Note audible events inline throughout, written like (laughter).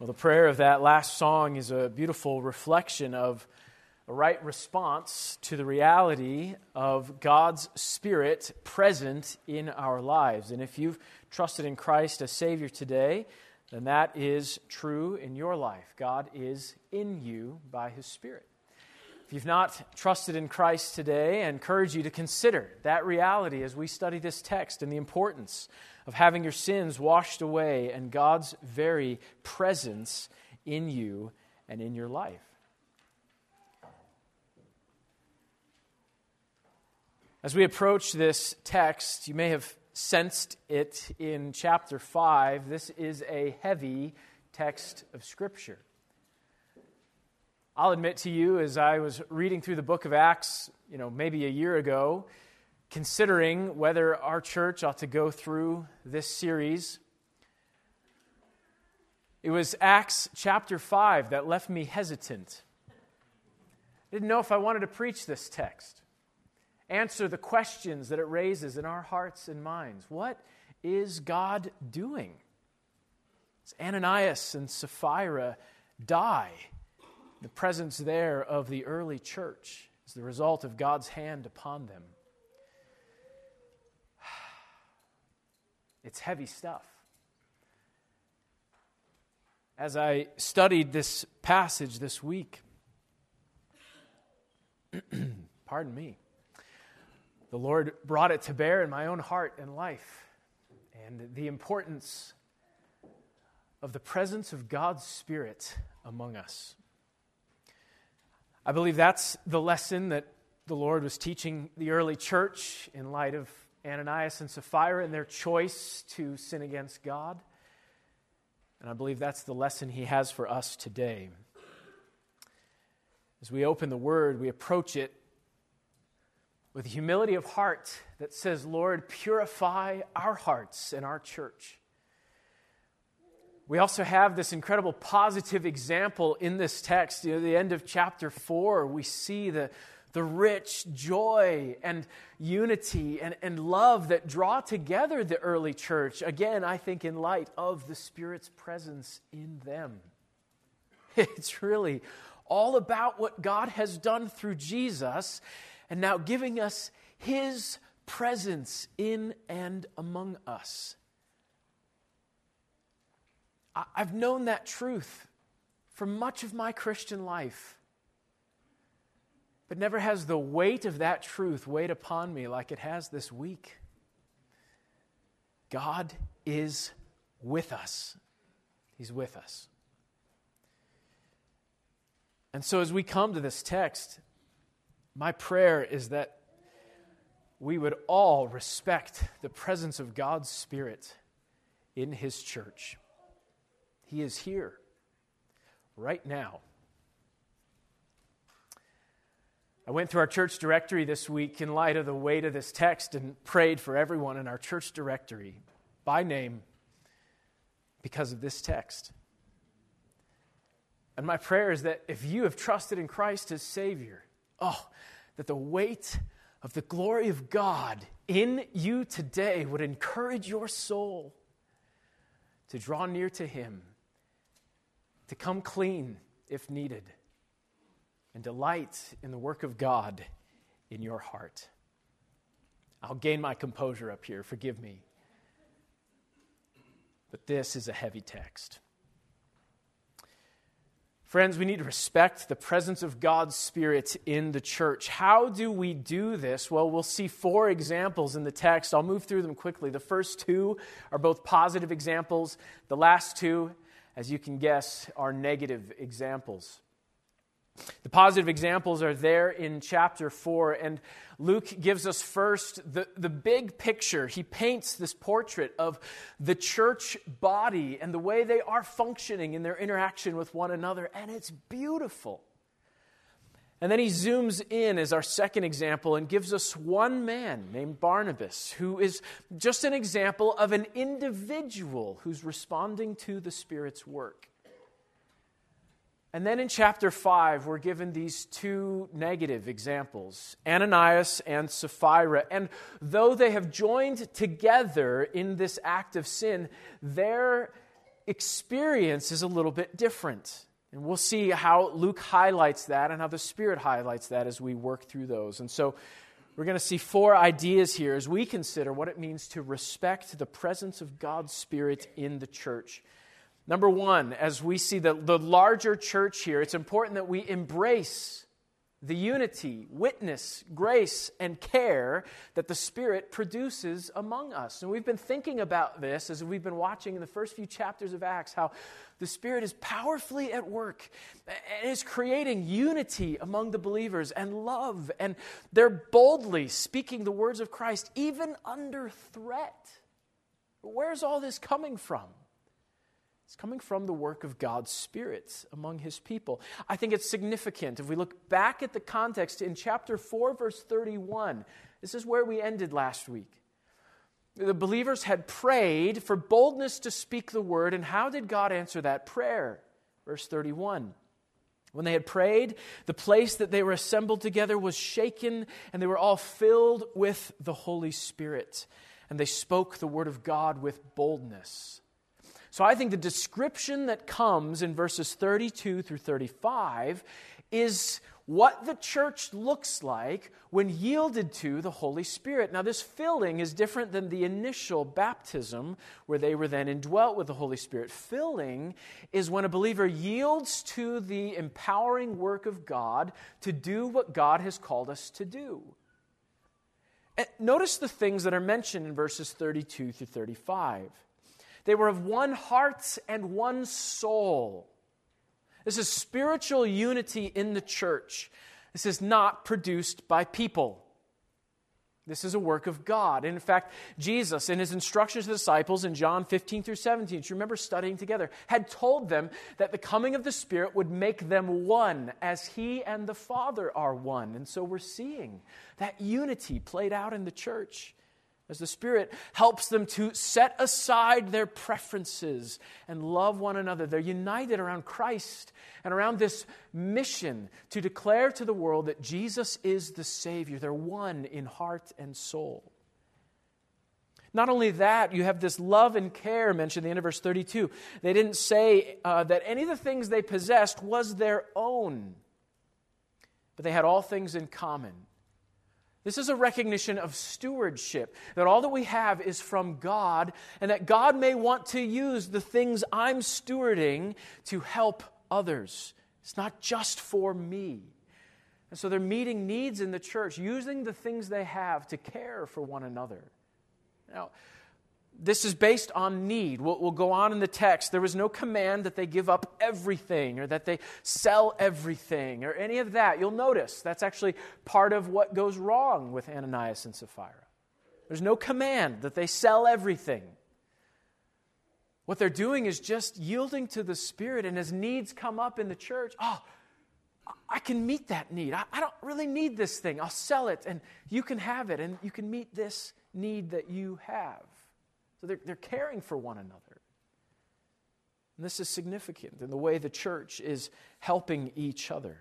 Well, the prayer of that last song is a beautiful reflection of a right response to the reality of God's Spirit present in our lives. And if you've trusted in Christ as Savior today, then that is true in your life. God is in you by His Spirit. If you've not trusted in Christ today, I encourage you to consider that reality as we study this text and the importance of having your sins washed away and God's very presence in you and in your life. As we approach this text, you may have sensed it in chapter 5. This is a heavy text of Scripture. I'll admit to you, as I was reading through the book of Acts, you know, maybe a year ago, considering whether our church ought to go through this series. It was Acts chapter 5 that left me hesitant. I didn't know if I wanted to preach this text, answer the questions that it raises in our hearts and minds. What is God doing? As Ananias and Sapphira die, the presence there of the early church is the result of God's hand upon them. (sighs) It's heavy stuff. As I studied this passage this week, (clears throat) pardon me, the Lord brought it to bear in my own heart and life, and the importance of the presence of God's Spirit among us. I believe that's the lesson that the Lord was teaching the early church in light of Ananias and Sapphira and their choice to sin against God. And I believe that's the lesson he has for us today. As we open the Word, we approach it with humility of heart that says, Lord, purify our hearts and our church. We also have this incredible positive example in this text. You know, the end of chapter 4, we see the, the rich joy and unity and, and love that draw together the early church. Again, I think in light of the Spirit's presence in them. (laughs) It's really all about what God has done through Jesus and now giving us His presence in and among us. I've known that truth for much of my Christian life. But never has the weight of that truth weighed upon me like it has this week. God is with us. He's with us. And so, as we come to this text, my prayer is that we would all respect the presence of God's Spirit in His church. He is here right now. I went through our church directory this week in light of the weight of this text and prayed for everyone in our church directory by name because of this text. And my prayer is that if you have trusted in Christ as Savior, oh, that the weight of the glory of God in you today would encourage your soul to draw near to Him, to come clean if needed and delight in the work of God in your heart. I'll gain my composure up here, forgive me. But this is a heavy text. Friends, we need to respect the presence of God's Spirit in the church. How do we do this? Well, we'll see four examples in the text. I'll move through them quickly. The first two are both positive examples, the last two, as you can guess, are negative examples. The positive examples are there in chapter 4, and Luke gives us first the, the big picture. He paints this portrait of the church body and the way they are functioning in their interaction with one another, and it's beautiful. And then he zooms in as our second example and gives us one man named Barnabas, who is just an example of an individual who's responding to the Spirit's work. And then in chapter 5, we're given these two negative examples Ananias and Sapphira. And though they have joined together in this act of sin, their experience is a little bit different. And we'll see how Luke highlights that and how the Spirit highlights that as we work through those. And so we're going to see four ideas here as we consider what it means to respect the presence of God's Spirit in the church. Number one, as we see the, the larger church here, it's important that we embrace the unity, witness, grace, and care that the Spirit produces among us. And we've been thinking about this as we've been watching in the first few chapters of Acts how the Spirit is powerfully at work and is creating unity among the believers and love. And they're boldly speaking the words of Christ, even under threat. Where's all this coming from? It's coming from the work of God's Spirit among His people. I think it's significant. If we look back at the context in chapter 4, verse 31, this is where we ended last week. The believers had prayed for boldness to speak the word, and how did God answer that prayer? Verse 31. When they had prayed, the place that they were assembled together was shaken, and they were all filled with the Holy Spirit. And they spoke the word of God with boldness. So I think the description that comes in verses 32 through 35 is what the church looks like when yielded to the Holy Spirit. Now, this filling is different than the initial baptism, where they were then indwelt with the Holy Spirit. Filling is when a believer yields to the empowering work of God to do what God has called us to do. Notice the things that are mentioned in verses 32 through 35. They were of one heart and one soul. This is spiritual unity in the church. This is not produced by people. This is a work of God. And in fact, Jesus, in his instructions to the disciples in John 15 through 17, do you remember studying together, had told them that the coming of the Spirit would make them one as he and the Father are one. And so we're seeing that unity played out in the church as the Spirit helps them to set aside their preferences and love one another. They're united around Christ and around this mission to declare to the world that Jesus is the Savior. They're one in heart and soul. Not only that, you have this love and care mentioned in the end of verse 32. They didn't say uh, that any of the things they possessed was their own, but they had all things in common. This is a recognition of stewardship, that all that we have is from God, and that God may want to use the things I'm stewarding to help others. It's not just for me. And so they're meeting needs in the church, using the things they have to care for one another. Now, this is based on need. We'll, we'll, go on in the text. There was no command that they give up everything or that they sell everything or any of that. You'll notice that's actually part of what goes wrong with Ananias and Sapphira. There's no command that they sell everything. What they're doing is just yielding to the Spirit, and as needs come up in the church, oh, I can meet that need. I, I don't really need this thing. I'll sell it, and you can have it, and you can meet this need that you have. So they're, they're caring for one another. And this is significant in the way the church is helping each other.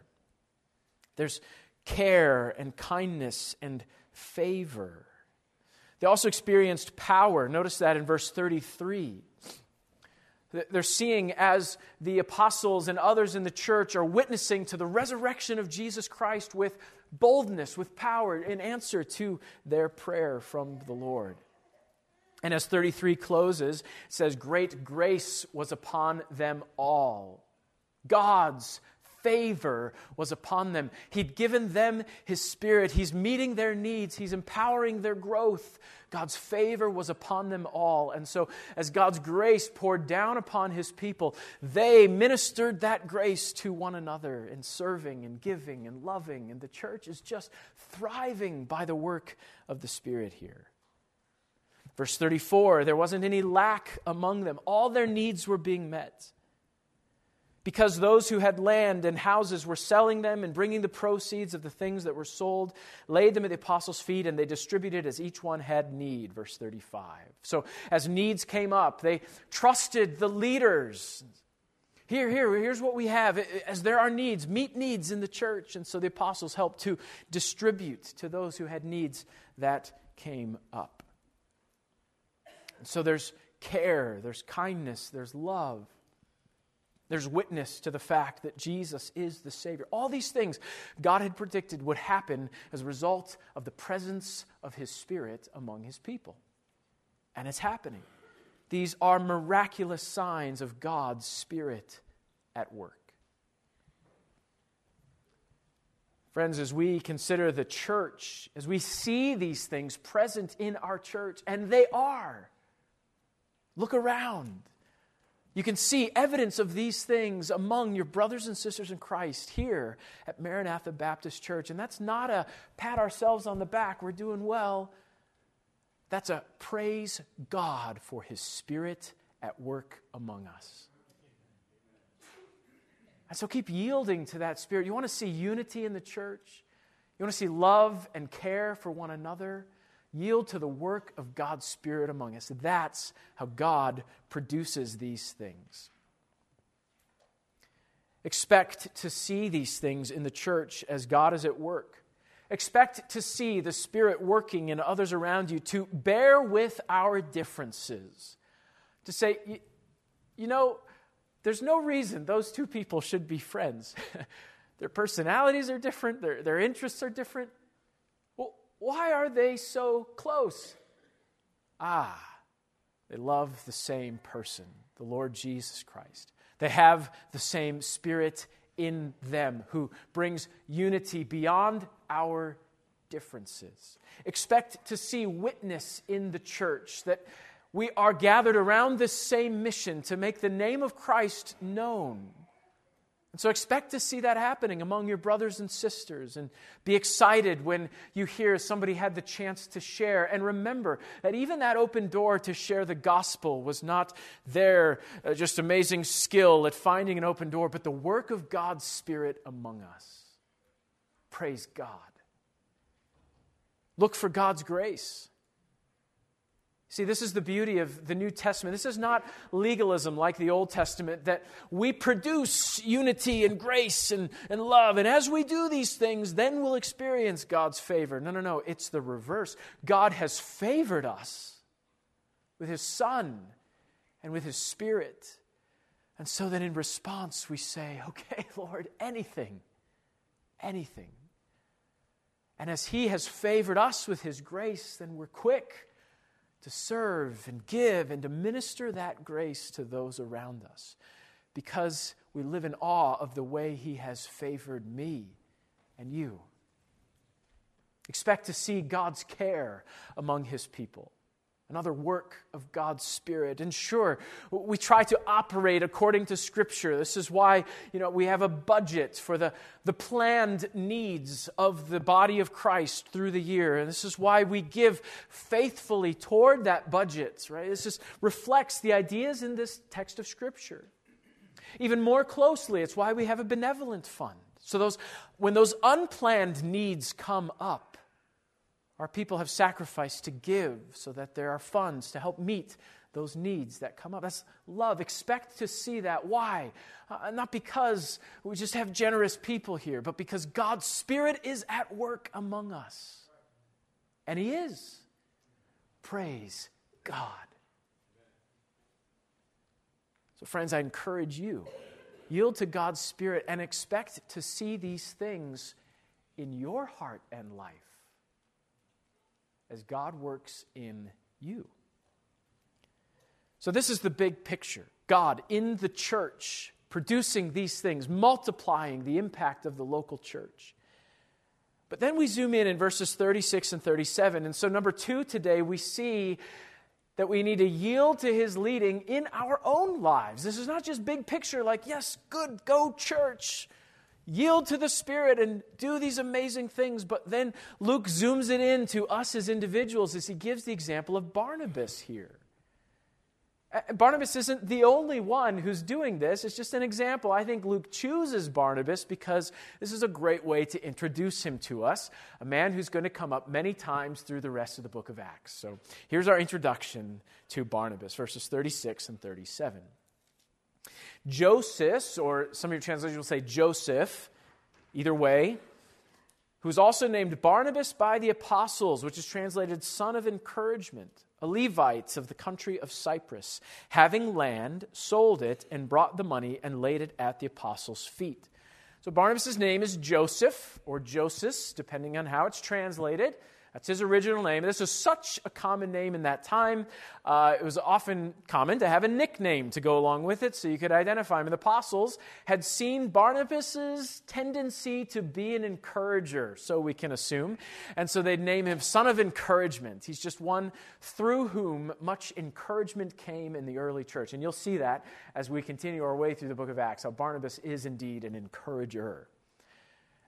There's care and kindness and favor. They also experienced power. Notice that in verse 33. They're seeing as the apostles and others in the church are witnessing to the resurrection of Jesus Christ with boldness, with power, in answer to their prayer from the Lord. And as 33 closes, says, Great grace was upon them all. God's favor was upon them. He'd given them His Spirit. He's meeting their needs, He's empowering their growth. God's favor was upon them all. And so, as God's grace poured down upon His people, they ministered that grace to one another in serving and giving and loving. And the church is just thriving by the work of the Spirit here. Verse 34 there wasn't any lack among them, all their needs were being met. Because those who had land and houses were selling them and bringing the proceeds of the things that were sold, laid them at the apostles' feet, and they distributed as each one had need. Verse 35. So, as needs came up, they trusted the leaders. Here, here, here's what we have. As there are needs, meet needs in the church. And so the apostles helped to distribute to those who had needs that came up. So there's care, there's kindness, there's love. There's witness to the fact that Jesus is the Savior. All these things God had predicted would happen as a result of the presence of His Spirit among His people. And it's happening. These are miraculous signs of God's Spirit at work. Friends, as we consider the church, as we see these things present in our church, and they are, look around. You can see evidence of these things among your brothers and sisters in Christ here at Maranatha Baptist Church. And that's not a pat ourselves on the back, we're doing well. That's a praise God for His Spirit at work among us. And so keep yielding to that Spirit. You want to see unity in the church, you want to see love and care for one another. Yield to the work of God's Spirit among us. That's how God produces these things. Expect to see these things in the church as God is at work. Expect to see the Spirit working in others around you to bear with our differences. To say, you, know, there's no reason those two people should be friends. (laughs) their personalities are different, their, their interests are different. Why are they so close? Ah, they love the same person, the Lord Jesus Christ. They have the same Spirit in them who brings unity beyond our differences. Expect to see witness in the church that we are gathered around this same mission to make the name of Christ known and so expect to see that happening among your brothers and sisters and be excited when you hear somebody had the chance to share. And remember that even that open door to share the gospel was not their uh, just amazing skill at finding an open door, but the work of God's Spirit among us. Praise God. Look for God's grace. See, this is the beauty of the New Testament. This is not legalism like the Old Testament, that we produce unity and grace and, and love. And as we do these things, then we'll experience God's favor. No, no, no. It's the reverse. God has favored us with His Son and with His Spirit. And so then in response, we say, (laughs) okay, Lord, anything, anything. And as He has favored us with His grace, then we're quick to serve and give and to minister that grace to those around us because we live in awe of the way He has favored me and you. Expect to see God's care among His people another work of God's Spirit. And sure, we try to operate according to Scripture. This is why, you know, we have a budget for the, the planned needs of the body of Christ through the year. And this is why we give faithfully toward that budget, right? This just reflects the ideas in this text of Scripture. Even more closely, it's why we have a benevolent fund. So those when those unplanned needs come up, our people have sacrificed to give so that there are funds to help meet those needs that come up. That's love. Expect to see that. Why? Uh, not because we just have generous people here, but because God's Spirit is at work among us. And He is. Praise God. So, friends, I encourage you yield to God's Spirit and expect to see these things in your heart and life as God works in you. So, this is the big picture God in the church producing these things, multiplying the impact of the local church. But then we zoom in in verses 36 and 37. And so, number two today, we see that we need to yield to his leading in our own lives. This is not just big picture, like, yes, good, go church yield to the Spirit and do these amazing things. But then Luke zooms it in to us as individuals as he gives the example of Barnabas here. Uh, Barnabas isn't the only one who's doing this. It's just an example. I think Luke chooses Barnabas because this is a great way to introduce him to us, a man who's going to come up many times through the rest of the book of Acts. So here's our introduction to Barnabas, verses 36 and 37. Joses, or some of your translations will say Joseph, either way, who's also named Barnabas by the apostles, which is translated son of encouragement, a Levite of the country of Cyprus, having land, sold it, and brought the money and laid it at the apostles' feet. So Barnabas' name is Joses, or Joseph, depending on how it's translated. That's his original name. This was such a common name in that time. Uh, it was often common to have a nickname to go along with it so you could identify him. And the apostles had seen Barnabas's tendency to be an encourager, so we can assume. And so they'd name him Son of Encouragement. He's just one through whom much encouragement came in the early church. And you'll see that as we continue our way through the book of Acts, how Barnabas is indeed an encourager.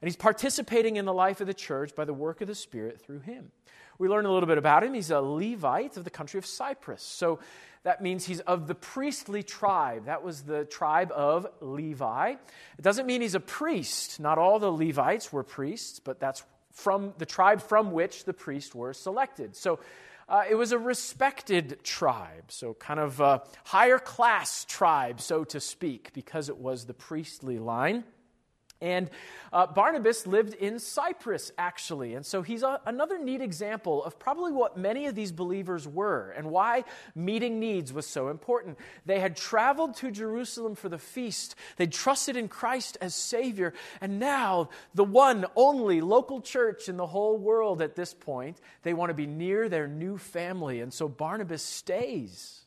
And he's participating in the life of the church by the work of the Spirit through him. We learn a little bit about him. He's a Levite of the country of Cyprus. So that means he's of the priestly tribe. That was the tribe of Levi. It doesn't mean he's a priest. Not all the Levites were priests, but that's from the tribe from which the priests were selected. So uh, it was a respected tribe, so kind of a higher class tribe, so to speak, because it was the priestly line. And uh, Barnabas lived in Cyprus, actually. And so he's a, another neat example of probably what many of these believers were and why meeting needs was so important. They had traveled to Jerusalem for the feast, they trusted in Christ as Savior, and now the one only local church in the whole world at this point, they want to be near their new family. And so Barnabas stays.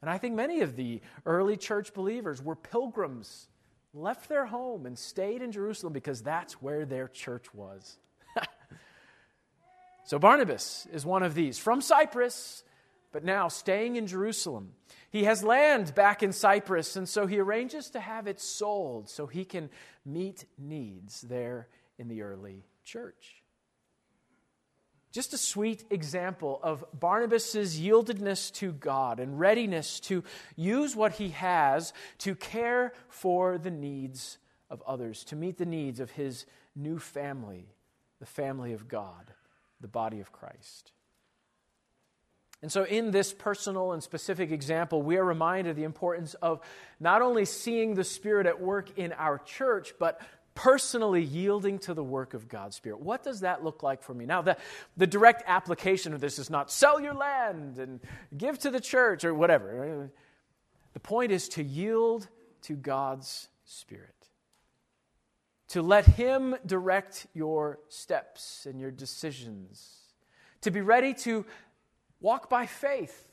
And I think many of the early church believers were pilgrims left their home and stayed in Jerusalem because that's where their church was. (laughs) so Barnabas is one of these from Cyprus, but now staying in Jerusalem. He has land back in Cyprus, and so he arranges to have it sold so he can meet needs there in the early church. Just a sweet example of Barnabas' yieldedness to God and readiness to use what he has to care for the needs of others, to meet the needs of his new family, the family of God, the body of Christ. And so, in this personal and specific example, we are reminded of the importance of not only seeing the Spirit at work in our church, but personally yielding to the work of God's Spirit. What does that look like for me? Now, the, the direct application of this is not sell your land and give to the church or whatever. The point is to yield to God's Spirit, to let Him direct your steps and your decisions, to be ready to walk by faith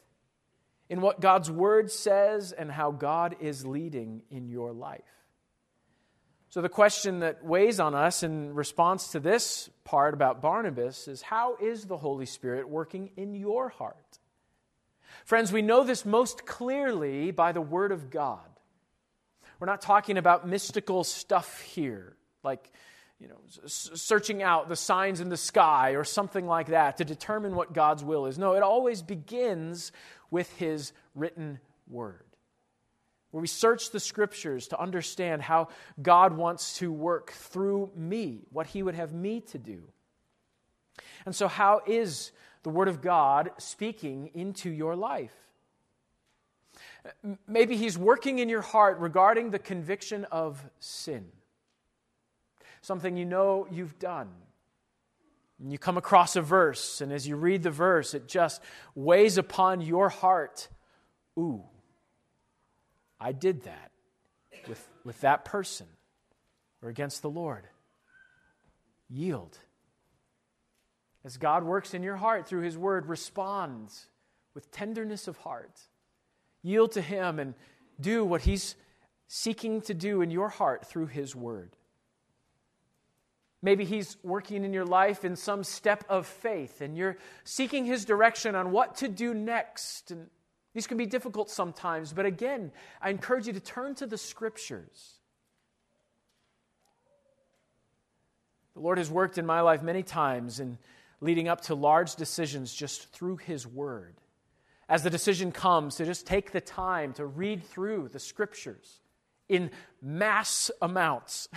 in what God's Word says and how God is leading in your life. So, the question that weighs on us in response to this part about Barnabas is how is the Holy Spirit working in your heart? Friends, we know this most clearly by the Word of God. We're not talking about mystical stuff here, like you know, searching out the signs in the sky or something like that to determine what God's will is. No, it always begins with His written Word where we search the scriptures to understand how God wants to work through me, what He would have me to do. And so, how is the Word of God speaking into your life? Maybe He's working in your heart regarding the conviction of sin, something you know you've done. And you come across a verse, and as you read the verse, it just weighs upon your heart. Ooh, I did that with, with that person or against the Lord. Yield. As God works in your heart through His Word, respond with tenderness of heart. Yield to Him and do what He's seeking to do in your heart through His Word. Maybe He's working in your life in some step of faith, and you're seeking His direction on what to do next. And these can be difficult sometimes, but again, I encourage you to turn to the scriptures. The Lord has worked in my life many times in leading up to large decisions just through His Word. As the decision comes, to just take the time to read through the scriptures in mass amounts.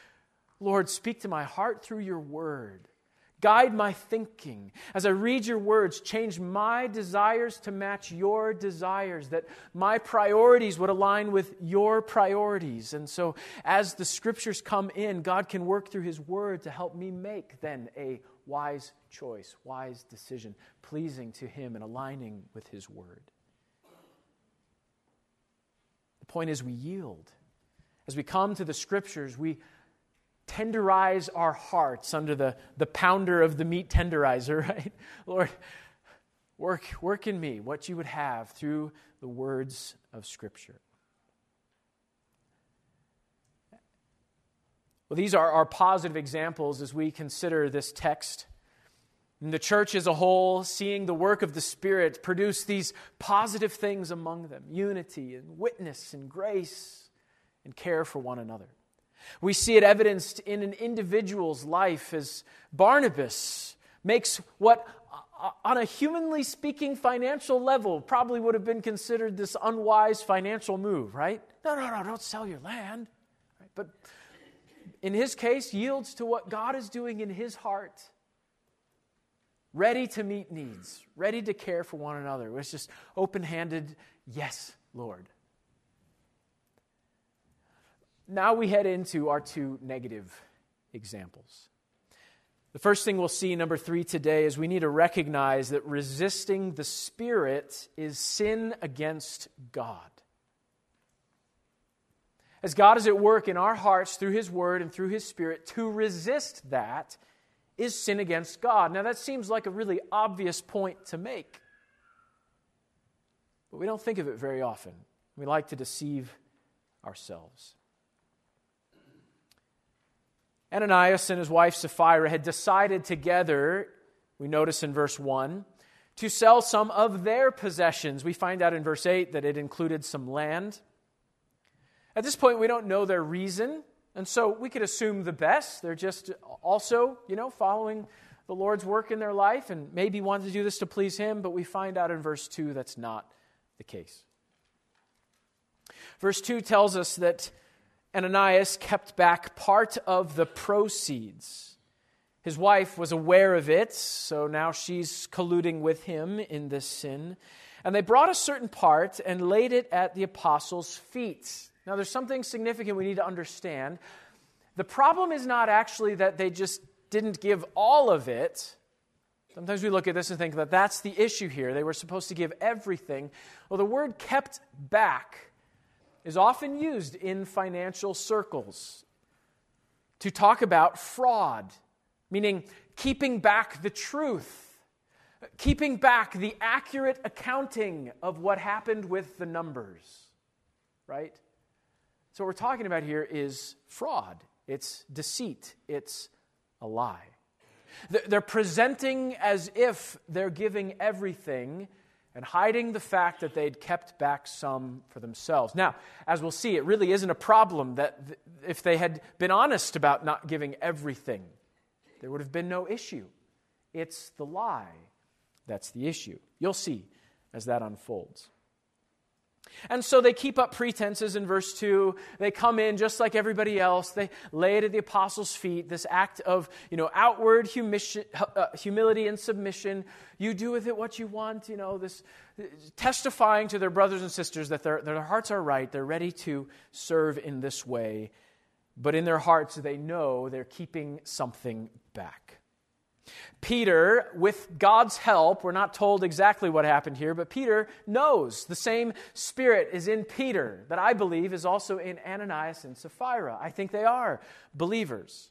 (laughs) Lord, speak to my heart through your Word. Guide my thinking. As I read your words, change my desires to match your desires, that my priorities would align with your priorities. And so, as the scriptures come in, God can work through his word to help me make then a wise choice, wise decision, pleasing to Him and aligning with His word. The point is, we yield. As we come to the scriptures, we tenderize our hearts under the, the pounder of the meat tenderizer, (laughs) right? Lord, work, work in me what you would have through the words of Scripture. Well, these are our positive examples as we consider this text. And the church as a whole, seeing the work of the Spirit produce these positive things among them unity and witness and grace and care for one another. We see it evidenced in an individual's life as Barnabas makes what, uh, uh, on a humanly speaking financial level, probably would have been considered this unwise financial move, right? No, no, no, don't sell your land. But in his case, yields to what God is doing in his heart. Ready to meet needs, ready to care for one another. It was just open handed, yes, Lord. Now we head into our two negative examples. The first thing we'll see, number three, today is we need to recognize that resisting the Spirit is sin against God. As God is at work in our hearts through His Word and through His Spirit, to resist that is sin against God. Now, that seems like a really obvious point to make, but we don't think of it very often. We like to deceive ourselves. Ananias and his wife Sapphira had decided together, we notice in verse 1, to sell some of their possessions. We find out in verse 8 that it included some land. At this point, we don't know their reason, and so we could assume the best. They're just also, you know, following the Lord's work in their life and maybe wanted to do this to please Him, but we find out in verse 2 that's not the case. Verse 2 tells us that Ananias kept back part of the proceeds. His wife was aware of it, so now she's colluding with him in this sin. And they brought a certain part and laid it at the apostles' feet. Now, there's something significant we need to understand. The problem is not actually that they just didn't give all of it. Sometimes we look at this and think that that's the issue here. They were supposed to give everything. Well, the word kept back is often used in financial circles to talk about fraud, meaning keeping back the truth, keeping back the accurate accounting of what happened with the numbers, right? So, what we're talking about here is fraud, it's deceit, it's a lie. They're presenting as if they're giving everything and hiding the fact that they'd kept back some for themselves. Now, as we'll see, it really isn't a problem that th- if they had been honest about not giving everything, there would have been no issue. It's the lie that's the issue. You'll see as that unfolds. And so they keep up pretenses in verse 2. They come in just like everybody else. They lay it at the apostles' feet, this act of you know, outward uh, humility and submission. You do with it what you want, you know, this testifying to their brothers and sisters that their, their hearts are right. They're ready to serve in this way. But in their hearts, they know they're keeping something back. Peter, with God's help, we're not told exactly what happened here, but Peter knows the same spirit is in Peter that I believe is also in Ananias and Sapphira. I think they are believers.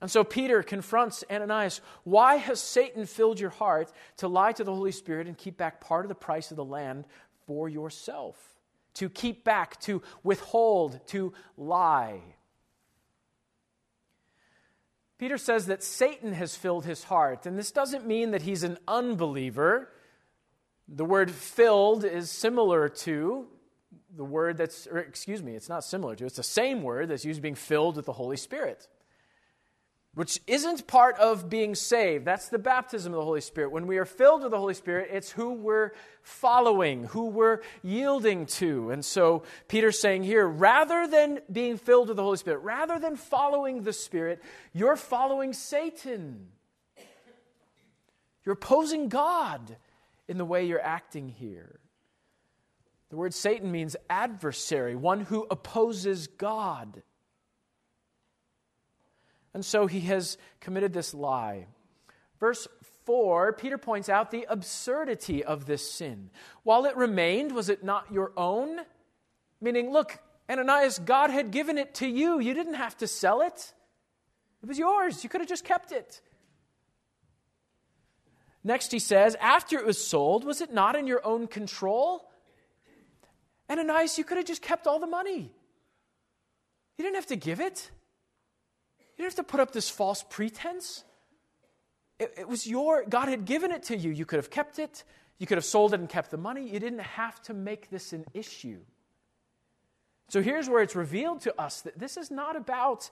And so Peter confronts Ananias Why has Satan filled your heart to lie to the Holy Spirit and keep back part of the price of the land for yourself? To keep back, to withhold, to lie. Peter says that Satan has filled his heart, and this doesn't mean that he's an unbeliever. The word filled is similar to the word that's, excuse me, it's not similar to, it's the same word that's used being filled with the Holy Spirit which isn't part of being saved. That's the baptism of the Holy Spirit. When we are filled with the Holy Spirit, it's who we're following, who we're yielding to. And so Peter's saying here rather than being filled with the Holy Spirit, rather than following the Spirit, you're following Satan. You're opposing God in the way you're acting here. The word Satan means adversary, one who opposes God. And so he has committed this lie. Verse 4, Peter points out the absurdity of this sin. While it remained, was it not your own? Meaning, look, Ananias, God had given it to you. You didn't have to sell it, it was yours. You could have just kept it. Next, he says, after it was sold, was it not in your own control? Ananias, you could have just kept all the money. You didn't have to give it. You didn't have to put up this false pretense. It, it, was your, God had given it to you. You could have kept it. You could have sold it and kept the money. You didn't have to make this an issue. So here's where it's revealed to us that this is not about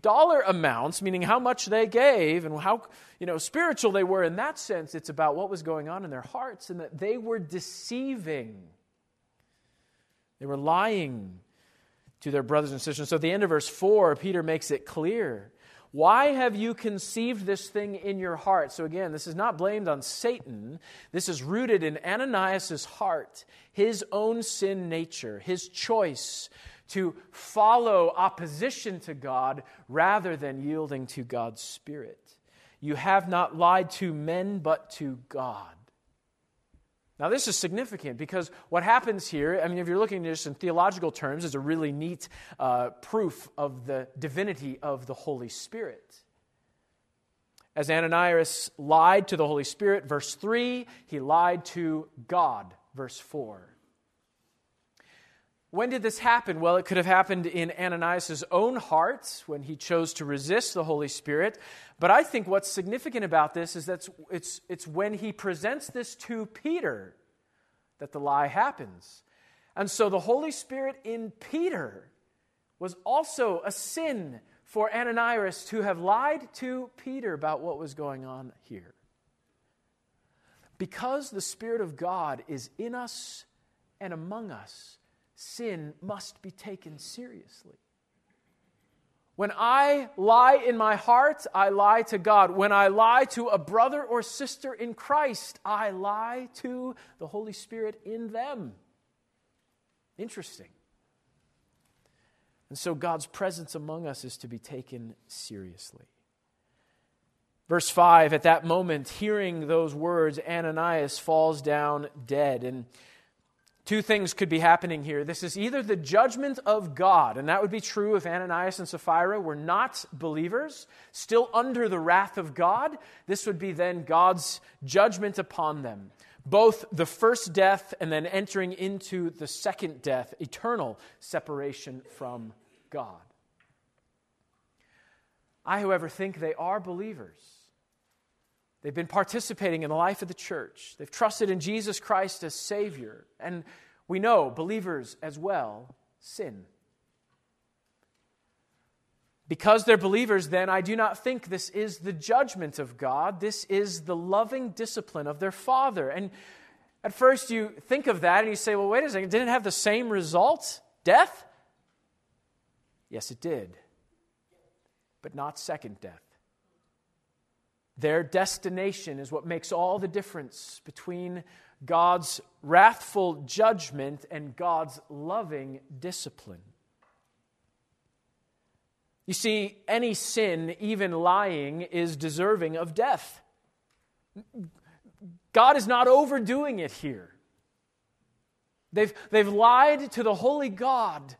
dollar amounts, meaning how much they gave and how you know, spiritual they were in that sense. It's about what was going on in their hearts and that they were deceiving. They were lying to their brothers and sisters. So at the end of verse 4, Peter makes it clear. Why have you conceived this thing in your heart? So again, this is not blamed on Satan. This is rooted in Ananias' heart, his own sin nature, his choice to follow opposition to God rather than yielding to God's Spirit. You have not lied to men, but to God. Now, this is significant because what happens here, I mean, if you're looking at this in theological terms, is a really neat uh, proof of the divinity of the Holy Spirit. As Ananias lied to the Holy Spirit, verse 3, he lied to God, verse 4. When did this happen? Well, it could have happened in Ananias' own heart when he chose to resist the Holy Spirit. But I think what's significant about this is that it's, it's when he presents this to Peter that the lie happens. And so the Holy Spirit in Peter was also a sin for Ananias to have lied to Peter about what was going on here. Because the Spirit of God is in us and among us sin must be taken seriously. When I lie in my heart, I lie to God. When I lie to a brother or sister in Christ, I lie to the Holy Spirit in them. Interesting. And so God's presence among us is to be taken seriously. Verse 5 At that moment, hearing those words, Ananias falls down dead. And Two things could be happening here. This is either the judgment of God, and that would be true if Ananias and Sapphira were not believers, still under the wrath of God. This would be then God's judgment upon them. Both the first death and then entering into the second death, eternal separation from God. I, however, think they are believers. They've been participating in the life of the church. They've trusted in Jesus Christ as Savior. And we know believers as well sin. Because they're believers, then, I do not think this is the judgment of God. This is the loving discipline of their Father. And at first, you think of that and you say, well, wait a second, didn't it have the same result? Death? Yes, it did. But not second death. Their destination is what makes all the difference between God's wrathful judgment and God's loving discipline. You see, any sin, even lying, is deserving of death. God is not overdoing it here. They've, they've lied to the holy God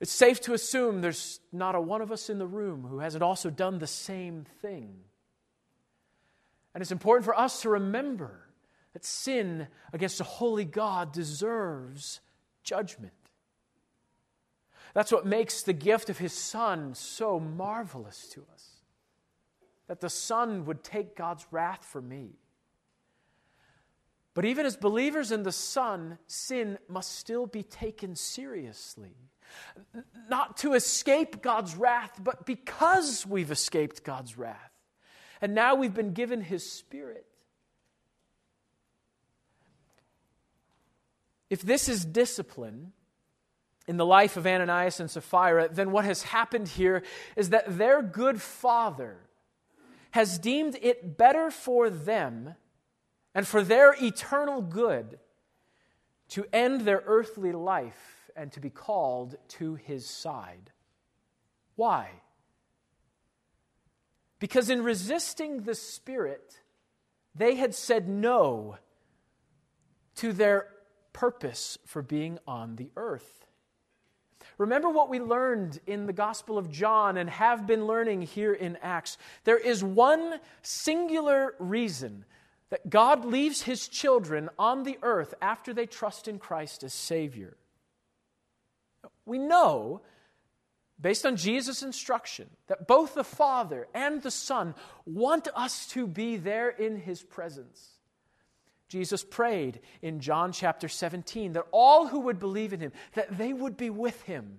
It's safe to assume there's not a one of us in the room who hasn't also done the same thing. And it's important for us to remember that sin against a holy God deserves judgment. That's what makes the gift of his Son so marvelous to us. That the Son would take God's wrath for me. But even as believers in the Son, sin must still be taken seriously not to escape God's wrath, but because we've escaped God's wrath. And now we've been given His Spirit. If this is discipline in the life of Ananias and Sapphira, then what has happened here is that their good father has deemed it better for them and for their eternal good to end their earthly life and to be called to his side. Why? Because in resisting the Spirit, they had said no to their purpose for being on the earth. Remember what we learned in the Gospel of John and have been learning here in Acts. There is one singular reason that God leaves his children on the earth after they trust in Christ as Savior. We know, based on Jesus' instruction, that both the Father and the Son want us to be there in his presence. Jesus prayed in John chapter 17 that all who would believe in him that they would be with him.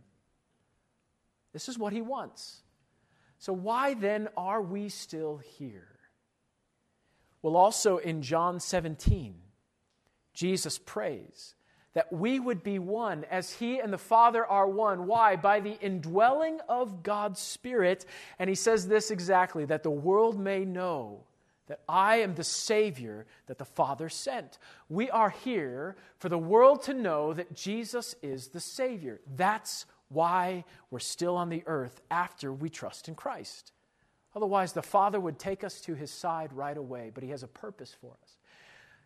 This is what he wants. So why then are we still here? Well, also in John 17, Jesus prays that we would be one as He and the Father are one. Why? By the indwelling of God's Spirit. And He says this exactly that the world may know that I am the Savior that the Father sent. We are here for the world to know that Jesus is the Savior. That's why we're still on the earth after we trust in Christ. Otherwise, the Father would take us to his side right away, but he has a purpose for us.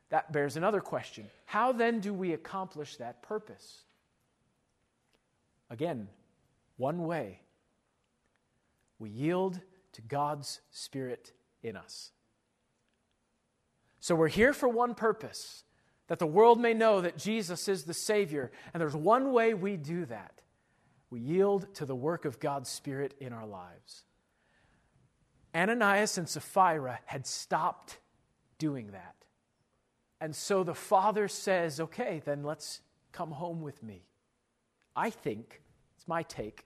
That bears another question. How then do we accomplish that purpose? Again, one way we yield to God's Spirit in us. So we're here for one purpose that the world may know that Jesus is the Savior. And there's one way we do that we yield to the work of God's Spirit in our lives. Ananias and Sapphira had stopped doing that. And so the father says, okay, then let's come home with me. I think, it's my take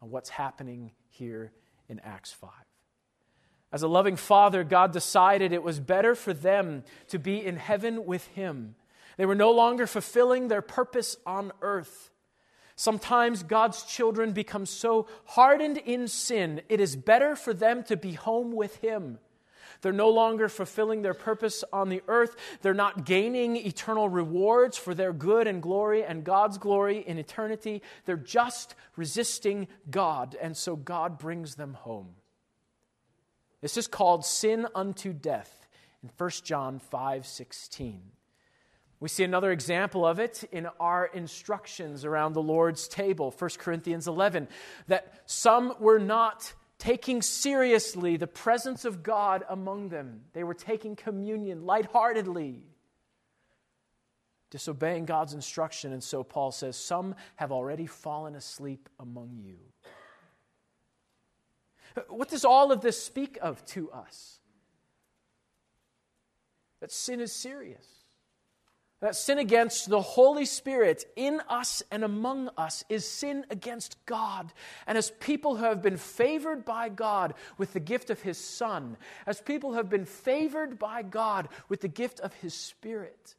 on what's happening here in Acts 5. As a loving father, God decided it was better for them to be in heaven with him. They were no longer fulfilling their purpose on earth. Sometimes God's children become so hardened in sin, it is better for them to be home with Him. They're no longer fulfilling their purpose on the earth. They're not gaining eternal rewards for their good and glory and God's glory in eternity. They're just resisting God, and so God brings them home. This is called sin unto death in 1 John 5 16. We see another example of it in our instructions around the Lord's table, 1 Corinthians 11, that some were not taking seriously the presence of God among them. They were taking communion lightheartedly, disobeying God's instruction. And so Paul says, Some have already fallen asleep among you. What does all of this speak of to us? That sin is serious that sin against the Holy Spirit in us and among us is sin against God. And as people who have been favored by God with the gift of His Son, as people who have been favored by God with the gift of His Spirit,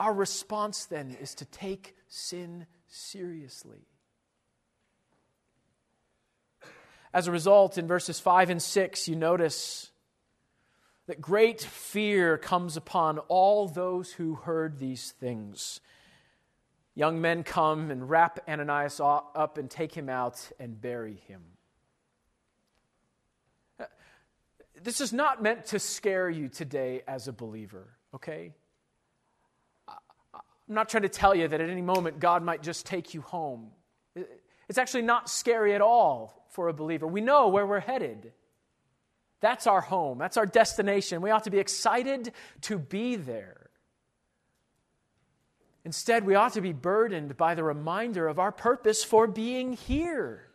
our response then is to take sin seriously. As a result, in verses 5 and 6, you notice that great fear comes upon all those who heard these things. Young men come and wrap Ananias up and take him out and bury him. This is not meant to scare you today as a believer, okay? I'm not trying to tell you that at any moment God might just take you home. It's actually not scary at all for a believer. We know where we're headed. That's our home, that's our destination. We ought to be excited to be there. Instead, we ought to be burdened by the reminder of our purpose for being here.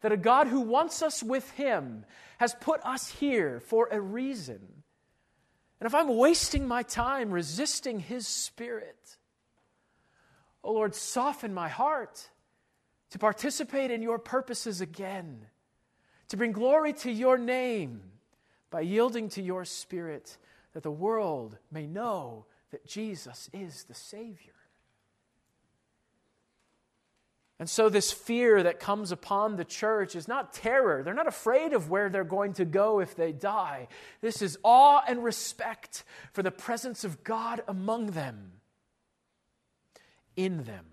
That a God who wants us with Him has put us here for a reason. And if I'm wasting my time resisting His Spirit, oh Lord, soften my heart to participate in your purposes again, to bring glory to your name by yielding to your Spirit that the world may know that Jesus is the Savior. And so, this fear that comes upon the church is not terror. They're not afraid of where they're going to go if they die. This is awe and respect for the presence of God among them, in them.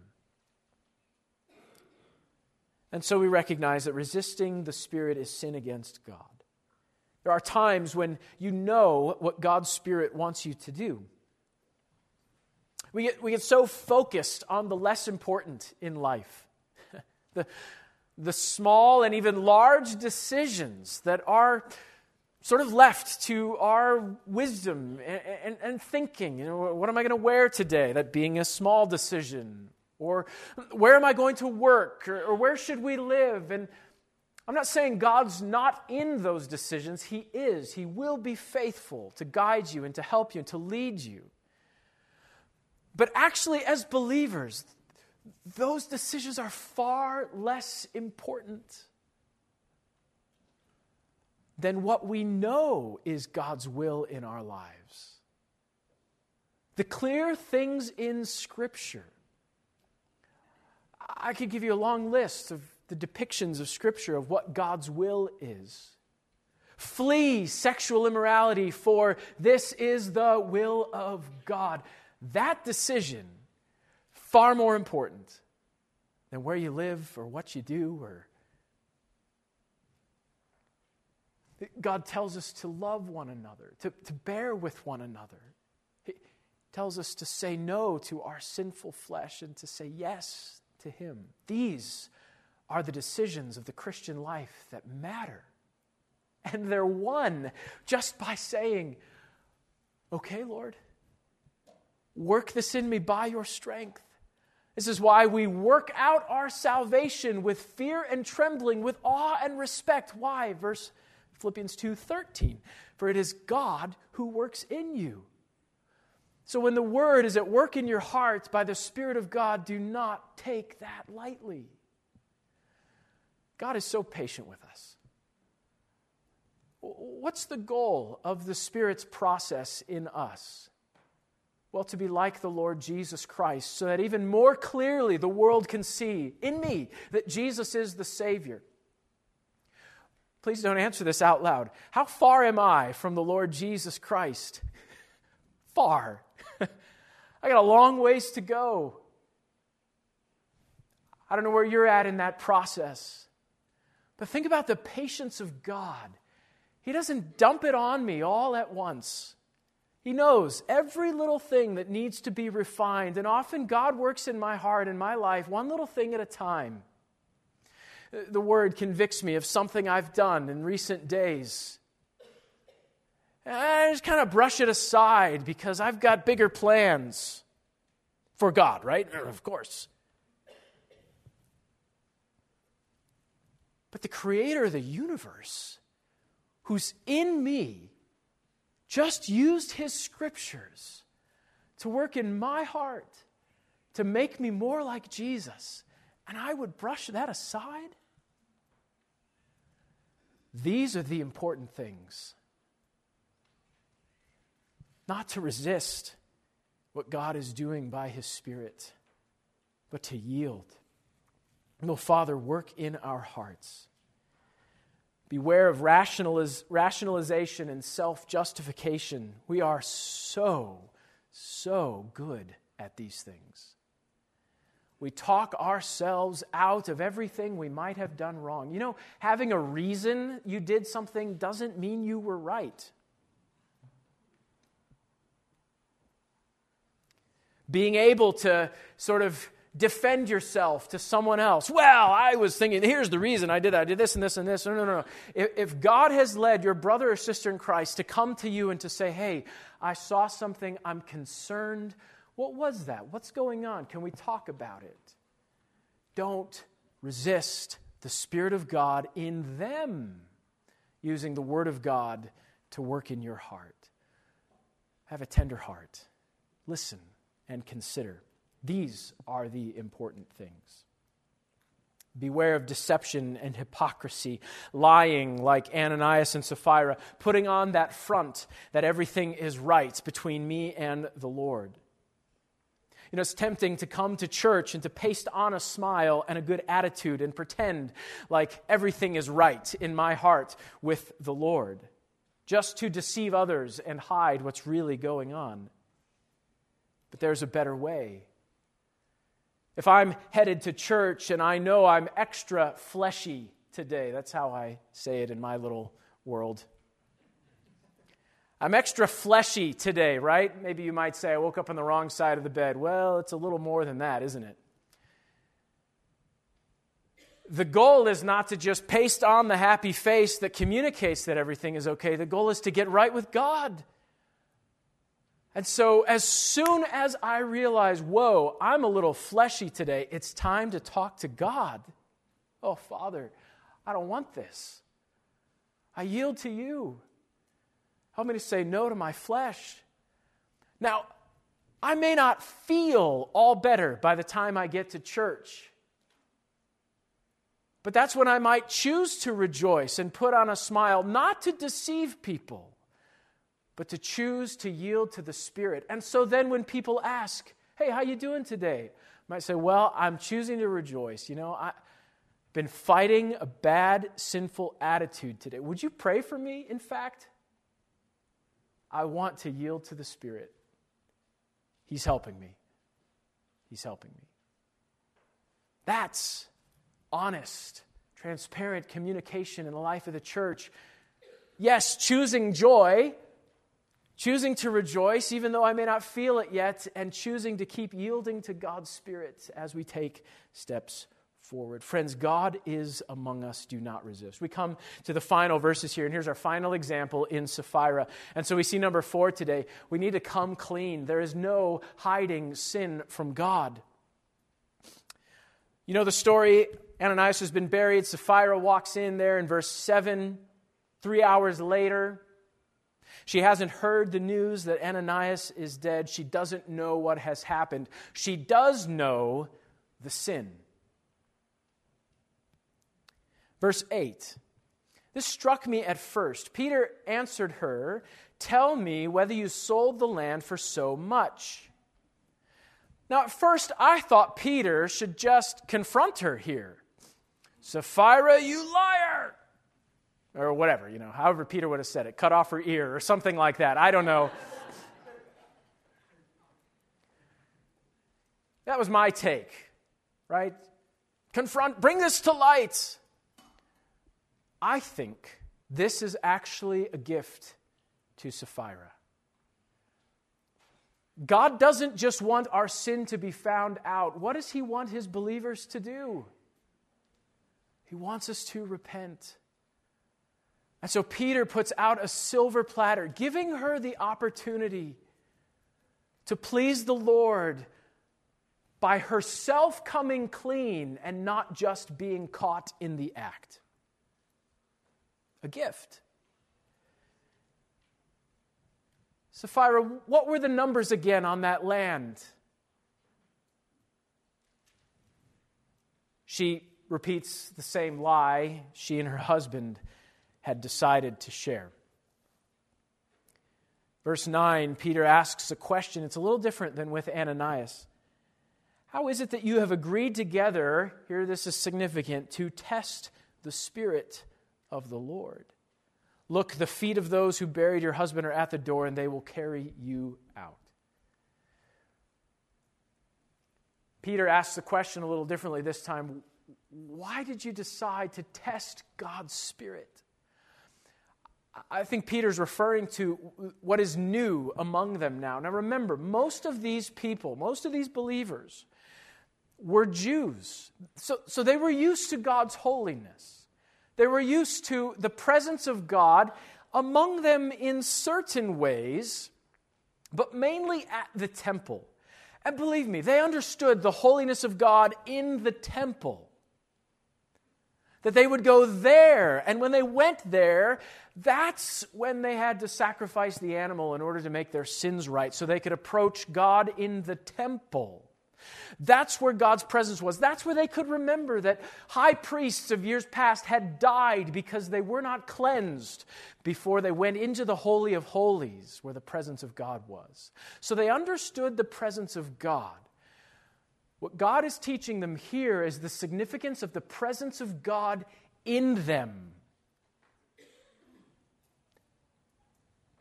And so we recognize that resisting the Spirit is sin against God. There are times when you know what God's Spirit wants you to do. We get, we get so focused on the less important in life, (laughs) the, the small and even large decisions that are sort of left to our wisdom and, and, and thinking. You know, what am I going to wear today? That being a small decision. Or where am I going to work? Or, or where should we live? And I'm not saying God's not in those decisions. He is. He will be faithful to guide you and to help you and to lead you. But actually, as believers, those decisions are far less important than what we know is God's will in our lives. The clear things in Scripture. I could give you a long list of the depictions of Scripture of what God's will is. Flee sexual immorality, for this is the will of God. That decision, far more important than where you live or what you do or God tells us to love one another, to, to bear with one another. He tells us to say no to our sinful flesh and to say yes to Him. These are the decisions of the Christian life that matter. And they're won just by saying, Okay, Lord, work this in me by your strength. This is why we work out our salvation with fear and trembling, with awe and respect. Why? Verse Philippians 2:13. For it is God who works in you. So when the word is at work in your hearts by the spirit of God, do not take that lightly. God is so patient with us. What's the goal of the Spirit's process in us? Well, to be like the Lord Jesus Christ, so that even more clearly the world can see in me that Jesus is the Savior. Please don't answer this out loud. How far am I from the Lord Jesus Christ? (laughs) Far. (laughs) I got a long ways to go. I don't know where you're at in that process. But think about the patience of God. He doesn't dump it on me all at once. He knows every little thing that needs to be refined. And often God works in my heart and my life one little thing at a time the word convicts me of something I've done in recent days. And I just kind of brush it aside because I've got bigger plans for God, right? Of course. But the creator of the universe, who's in me, just used his scriptures to work in my heart to make me more like Jesus. And I would brush that aside? These are the important things. Not to resist what God is doing by His Spirit, but to yield. No, Father, work in our hearts. Beware of rationaliz- rationalization and self justification. We are so, so good at these things. We talk ourselves out of everything we might have done wrong. You know, having a reason you did something doesn't mean you were right. Being able to sort of defend yourself to someone else. Well, I was thinking, here's the reason I did that. I did this and this and this. No, no, no. If, if God has led your brother or sister in Christ to come to you and to say, hey, I saw something, I'm concerned what was that? What's going on? Can we talk about it? Don't resist the Spirit of God in them, using the Word of God to work in your heart. Have a tender heart. Listen and consider. These are the important things. Beware of deception and hypocrisy, lying like Ananias and Sapphira, putting on that front that everything is right between me and the Lord. You know, it's tempting to come to church and to paste on a smile and a good attitude and pretend like everything is right in my heart with the Lord, just to deceive others and hide what's really going on. But there's a better way. If I'm headed to church and I know I'm extra fleshy today, that's how I say it in my little world. I'm extra fleshy today, right? Maybe you might say I woke up on the wrong side of the bed. Well, it's a little more than that, isn't it? The goal is not to just paste on the happy face that communicates that everything is okay. The goal is to get right with God. And so, as soon as I realize, whoa, I'm a little fleshy today, it's time to talk to God. Oh, Father, I don't want this. I yield to you. Help me to say no to my flesh. Now, I may not feel all better by the time I get to church. But that's when I might choose to rejoice and put on a smile, not to deceive people but to choose to yield to the Spirit. And so then when people ask, hey, how you doing today? I might say, well, I'm choosing to rejoice. You know, I've been fighting a bad, sinful attitude today. Would you pray for me, in fact? I want to yield to the Spirit. He's helping me. He's helping me. That's honest, transparent communication in the life of the church. Yes, choosing joy choosing to rejoice even though I may not feel it yet, and choosing to keep yielding to God's Spirit as we take steps forward. Friends, God is among us. Do not resist. We come to the final verses here, and here's our final example in Sapphira. And so we see number four today. We need to come clean. There is no hiding sin from God. You know the story Ananias has been buried. Sapphira walks in there in verse 7. Three hours later, she hasn't heard the news that Ananias is dead. She doesn't know what has happened. She does know the sin. Verse 8. This struck me at first. Peter answered her, Tell me whether you sold the land for so much. Now, at first, I thought Peter should just confront her here. Sapphira, you liar! Or whatever, you know, however Peter would have said it, cut off her ear or something like that. I don't know. (laughs) that was my take, right? Confront, bring this to light. I think this is actually a gift to Sapphira. God doesn't just want our sin to be found out. What does He want His believers to do? He wants us to repent. And so Peter puts out a silver platter, giving her the opportunity to please the Lord by herself coming clean and not just being caught in the act. A gift. Sapphira, what were the numbers again on that land? She repeats the same lie, she and her husband had decided to share. Verse 9, Peter asks a question. It's a little different than with Ananias. How is it that you have agreed together, here this is significant, to test the Spirit of the Lord? Look, the feet of those who buried your husband are at the door, and they will carry you out. Peter asks the question a little differently this time. Why did you decide to test God's Spirit? I think Peter's referring to what is new among them now. Now remember, most of these people, most of these believers, were Jews. So, so they were used to God's holiness. They were used to the presence of God among them in certain ways, but mainly at the temple. And believe me, they understood the holiness of God in the temple that they would go there. And when they went there, that's when they had to sacrifice the animal in order to make their sins right, so they could approach God in the temple. That's where God's presence was. That's where they could remember that high priests of years past had died because they were not cleansed before they went into the Holy of Holies where the presence of God was. So they understood the presence of God. What God is teaching them here is the significance of the presence of God in them.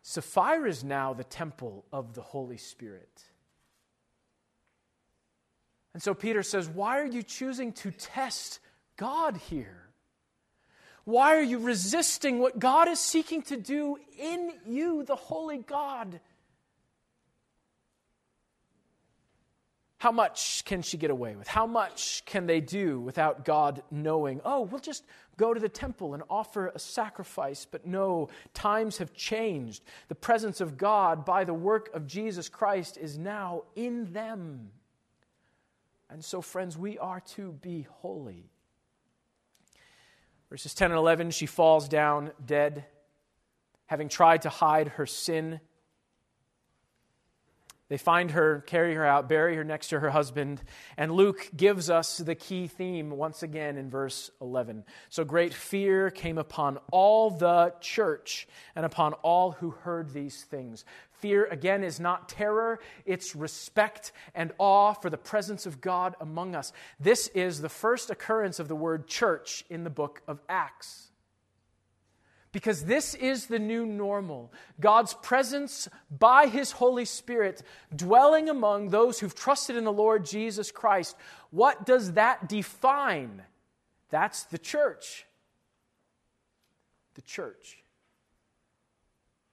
Sapphira is now the temple of the Holy Spirit. And so Peter says, Why are you choosing to test God here? Why are you resisting what God is seeking to do in you, the holy God? How much can she get away with? How much can they do without God knowing? Oh, we'll just go to the temple and offer a sacrifice. But no, times have changed. The presence of God by the work of Jesus Christ is now in them. And so, friends, we are to be holy. Verses 10 and 11 she falls down dead, having tried to hide her sin they find her, carry her out, bury her next to her husband. And Luke gives us the key theme once again in verse 11. So great fear came upon all the church and upon all who heard these things. Fear, again, is not terror, it's respect and awe for the presence of God among us. This is the first occurrence of the word church in the book of Acts. Because this is the new normal. God's presence by His Holy Spirit dwelling among those who've trusted in the Lord Jesus Christ. What does that define? That's the church. The church.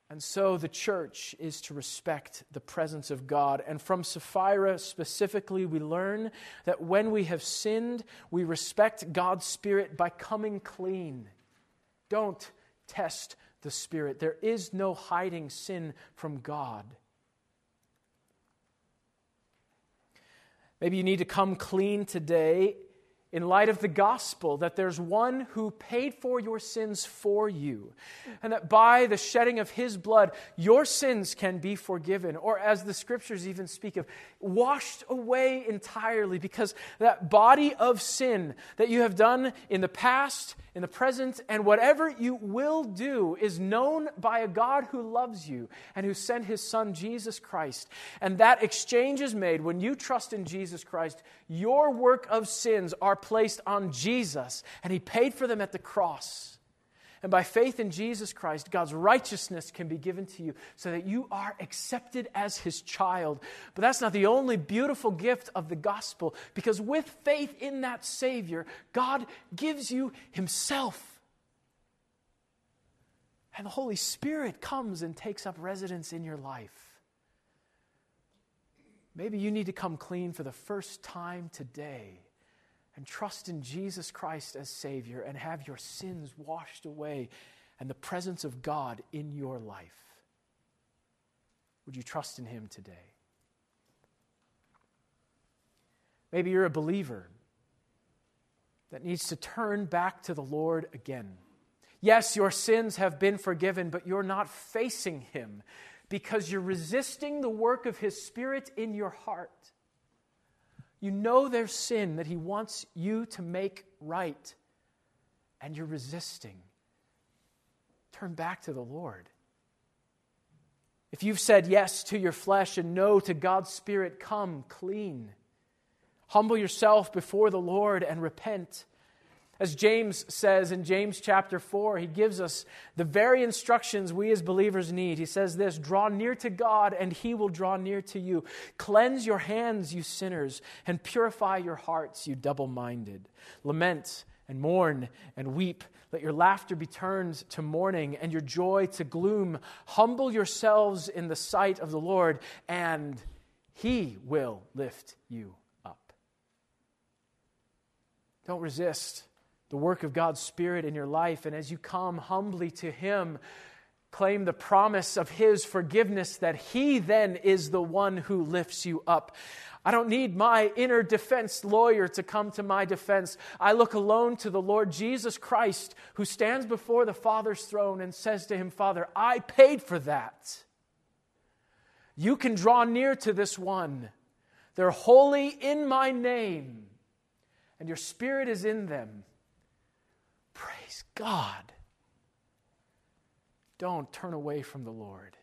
And so the church is to respect the presence of God. And from Sapphira specifically, we learn that when we have sinned, we respect God's Spirit by coming clean. Don't test the Spirit. There is no hiding sin from God. Maybe you need to come clean today in light of the gospel that there's one who paid for your sins for you, and that by the shedding of his blood, your sins can be forgiven, or as the scriptures even speak of, washed away entirely, because that body of sin that you have done in the past, in the present, and whatever you will do is known by a God who loves you and who sent his son Jesus Christ. And that exchange is made when you trust in Jesus Christ. Your work of sins are placed on Jesus, and he paid for them at the cross. And by faith in Jesus Christ, God's righteousness can be given to you so that you are accepted as his child. But that's not the only beautiful gift of the gospel, because with faith in that Savior, God gives you himself. And the Holy Spirit comes and takes up residence in your life. Maybe you need to come clean for the first time today and trust in Jesus Christ as Savior and have your sins washed away and the presence of God in your life. Would you trust in Him today? Maybe you're a believer that needs to turn back to the Lord again. Yes, your sins have been forgiven, but you're not facing Him because you're resisting the work of His Spirit in your heart. You know there's sin that He wants you to make right, and you're resisting. Turn back to the Lord. If you've said yes to your flesh and no to God's Spirit, come clean. Humble yourself before the Lord and repent. As James says in James chapter 4, he gives us the very instructions we as believers need. He says this Draw near to God, and he will draw near to you. Cleanse your hands, you sinners, and purify your hearts, you double minded. Lament and mourn and weep. Let your laughter be turned to mourning and your joy to gloom. Humble yourselves in the sight of the Lord, and he will lift you up. Don't resist the work of God's Spirit in your life. And as you come humbly to Him, claim the promise of His forgiveness that He then is the one who lifts you up. I don't need my inner defense lawyer to come to my defense. I look alone to the Lord Jesus Christ, who stands before the Father's throne and says to Him, Father, I paid for that. You can draw near to this one. They're holy in my name, and your Spirit is in them. Praise God. Don't turn away from the Lord.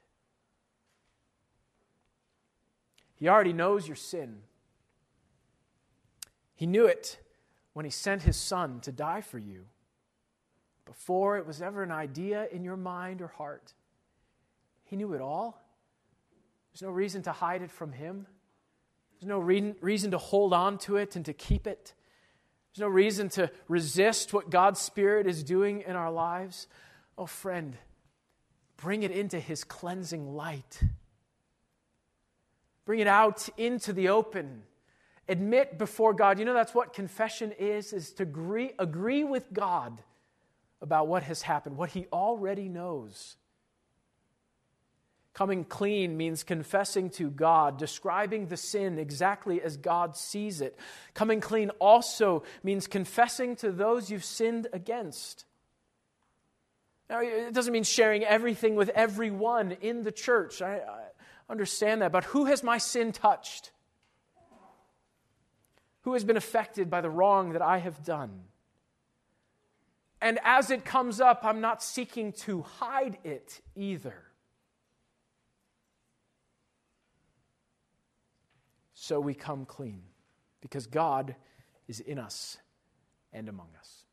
He already knows your sin. He knew it when He sent His Son to die for you. Before it was ever an idea in your mind or heart, He knew it all. There's no reason to hide it from Him. There's no re- reason to hold on to it and to keep it. There's no reason to resist what God's Spirit is doing in our lives. Oh, friend, bring it into His cleansing light. Bring it out into the open. Admit before God. You know, that's what confession is, is to agree, agree with God about what has happened, what He already knows. Coming clean means confessing to God, describing the sin exactly as God sees it. Coming clean also means confessing to those you've sinned against. Now, it doesn't mean sharing everything with everyone in the church. I, I understand that. But who has my sin touched? Who has been affected by the wrong that I have done? And as it comes up, I'm not seeking to hide it either. So we come clean, because God is in us and among us.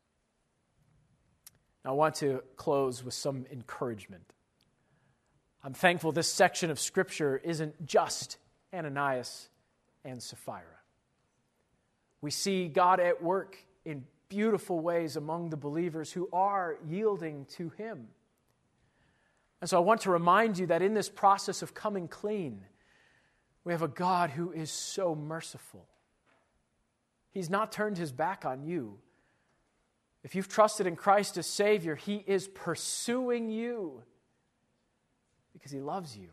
Now, I want to close with some encouragement. I'm thankful this section of Scripture isn't just Ananias and Sapphira. We see God at work in beautiful ways among the believers who are yielding to Him. And so I want to remind you that in this process of coming clean, we have a God who is so merciful. He's not turned his back on you. If you've trusted in Christ as Savior, He is pursuing you because He loves you.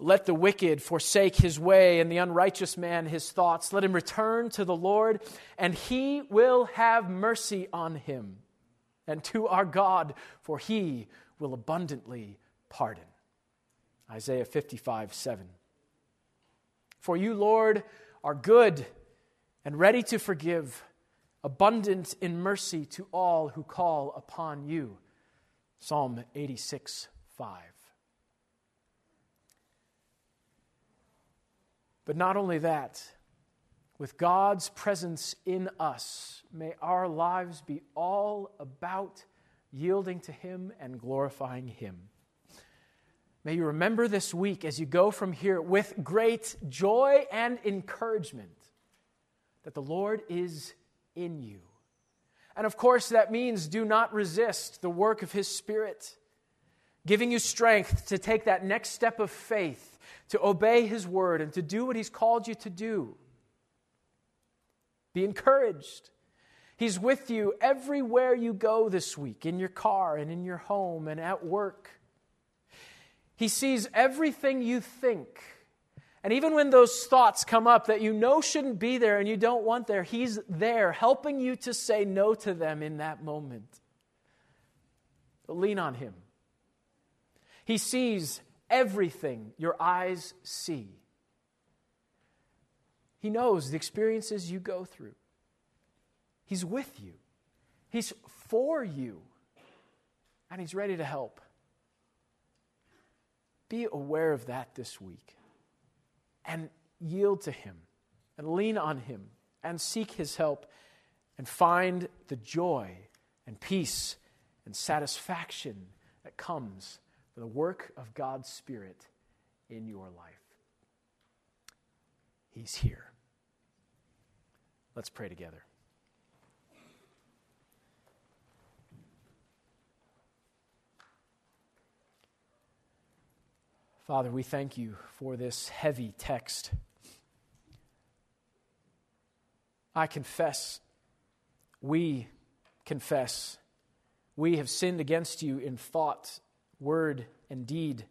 Let the wicked forsake his way and the unrighteous man his thoughts. Let him return to the Lord, and He will have mercy on him and to our God, for He will abundantly pardon. Isaiah 55, 7. For you, Lord, are good and ready to forgive, abundant in mercy to all who call upon you. Psalm 86, 5. But not only that, with God's presence in us, may our lives be all about yielding to Him and glorifying Him. May you remember this week as you go from here with great joy and encouragement that the Lord is in you. And of course, that means do not resist the work of His Spirit, giving you strength to take that next step of faith, to obey His word, and to do what He's called you to do. Be encouraged. He's with you everywhere you go this week, in your car and in your home and at work. He sees everything you think. And even when those thoughts come up that you know shouldn't be there and you don't want there, He's there helping you to say no to them in that moment. Lean on Him. He sees everything your eyes see. He knows the experiences you go through. He's with you, He's for you, and He's ready to help. Be aware of that this week and yield to Him and lean on Him and seek His help and find the joy and peace and satisfaction that comes from the work of God's Spirit in your life. He's here. Let's pray together. Father, we thank you for this heavy text. I confess, we confess, we have sinned against you in thought, word, and deed,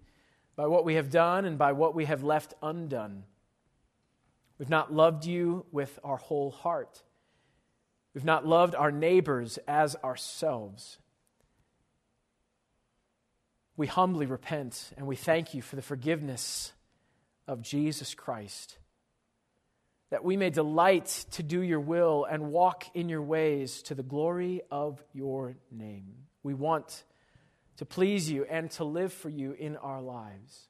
by what we have done and by what we have left undone. We've not loved you with our whole heart. We've not loved our neighbors as ourselves we humbly repent and we thank you for the forgiveness of Jesus Christ. That we may delight to do your will and walk in your ways to the glory of your name. We want to please you and to live for you in our lives.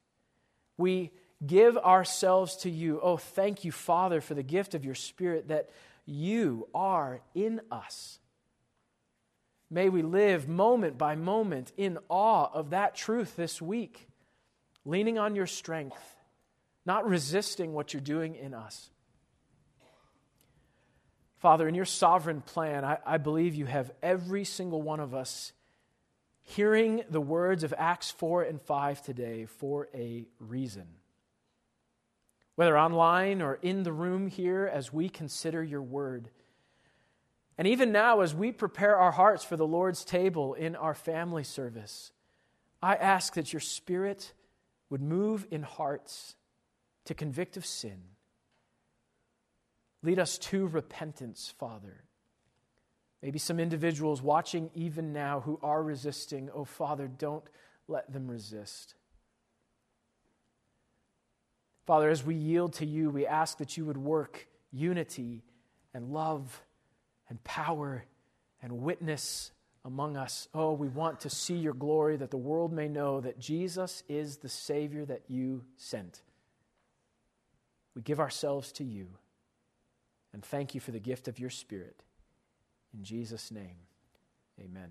We give ourselves to you. Oh, thank you, Father, for the gift of your Spirit that you are in us May we live moment by moment in awe of that truth this week, leaning on your strength, not resisting what you're doing in us. Father, in your sovereign plan, I, I, believe you have every single one of us hearing the words of Acts 4 and 5 today for a reason. Whether online or in the room here as we consider your word. And even now, as we prepare our hearts for the Lord's table in our family service, I ask that your spirit would move in hearts to convict of sin Lead us to repentance, Father. Maybe some individuals watching even now who are resisting, oh, Father, don't let them resist. Father, as we yield to you, we ask that you would work unity and love and power and witness among us. Oh, we want to see your glory that the world may know that Jesus is the Savior that you sent. We give ourselves to you and thank you for the gift of your Spirit. In Jesus' name, amen.